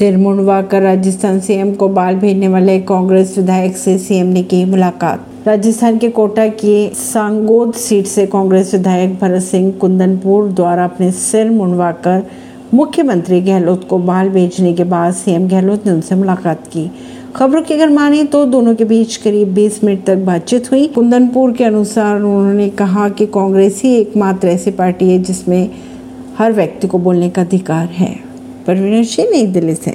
सिर मुंडवा कर राजस्थान सीएम को बाल भेजने वाले कांग्रेस विधायक से सीएम ने की मुलाकात। राजस्थान के कोटा की सांगोद सीट से कांग्रेस विधायक भरत सिंह कुंदनपुर द्वारा अपने सिर मुंडवाकर मुख्यमंत्री गहलोत को बाल भेजने के बाद सीएम गहलोत ने उनसे मुलाकात की। खबरों की अगर माने तो दोनों के बीच करीब 20 मिनट तक बातचीत हुई। कुंदनपुर के अनुसार उन्होंने कहा कि कांग्रेस ही एकमात्र ऐसी पार्टी है जिसमें हर व्यक्ति को बोलने का अधिकार है। परवीन सिंह, नई दिल्ली से।